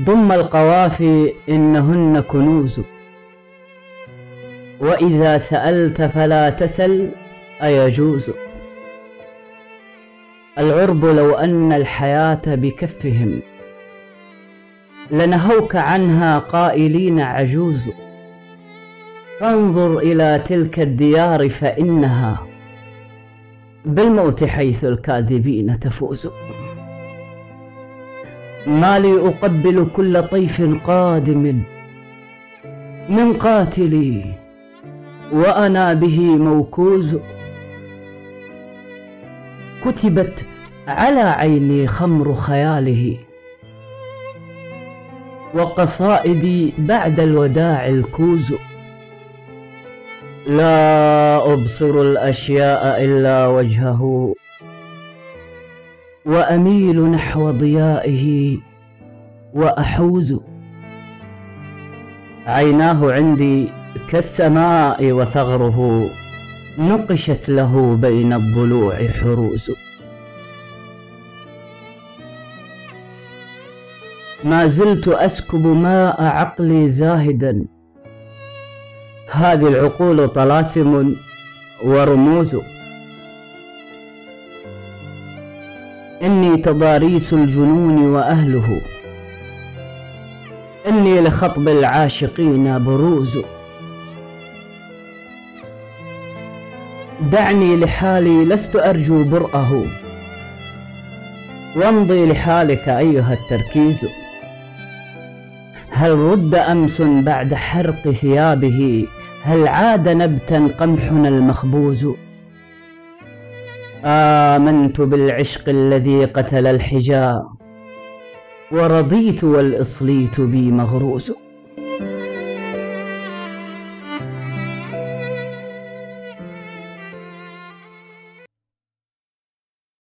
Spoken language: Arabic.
ضم القوافي إنهن كنوز وإذا سألت فلا تسل أيجوز. العرب لو أن الحياة بكفهم لنهوك عنها قائلين عجوز. فانظر إلى تلك الديار فإنها بالموت حيث الكاذبين تفوز ما لي أقبل كل طيف قادم من قاتلي وأنا به موكوز. كتبت على عيني خمر خياله وقصائدي بعد الوداع الكوز. لا أبصر الأشياء إلا وجهه. وأميل نحو ضيائه وأحوز. عيناه عندي كالسماء وثغره نقشت له بين الضلوع حروز. ما زلت أسكب ماء عقلي زاهدا. هذه العقول طلاسم ورموز. إني تضاريس الجنون وأهله. إني لخطب العاشقين بروز. دعني لحالي لست أرجو برأه. وامضي لحالك أيها التركيز. هل رد أمس بعد حرق ثيابه؟ هل عاد نبتا قمحنا المخبوز؟ آمنت بالعشق الذي قتل الحجاب ورضيت والإصليت بي مغروس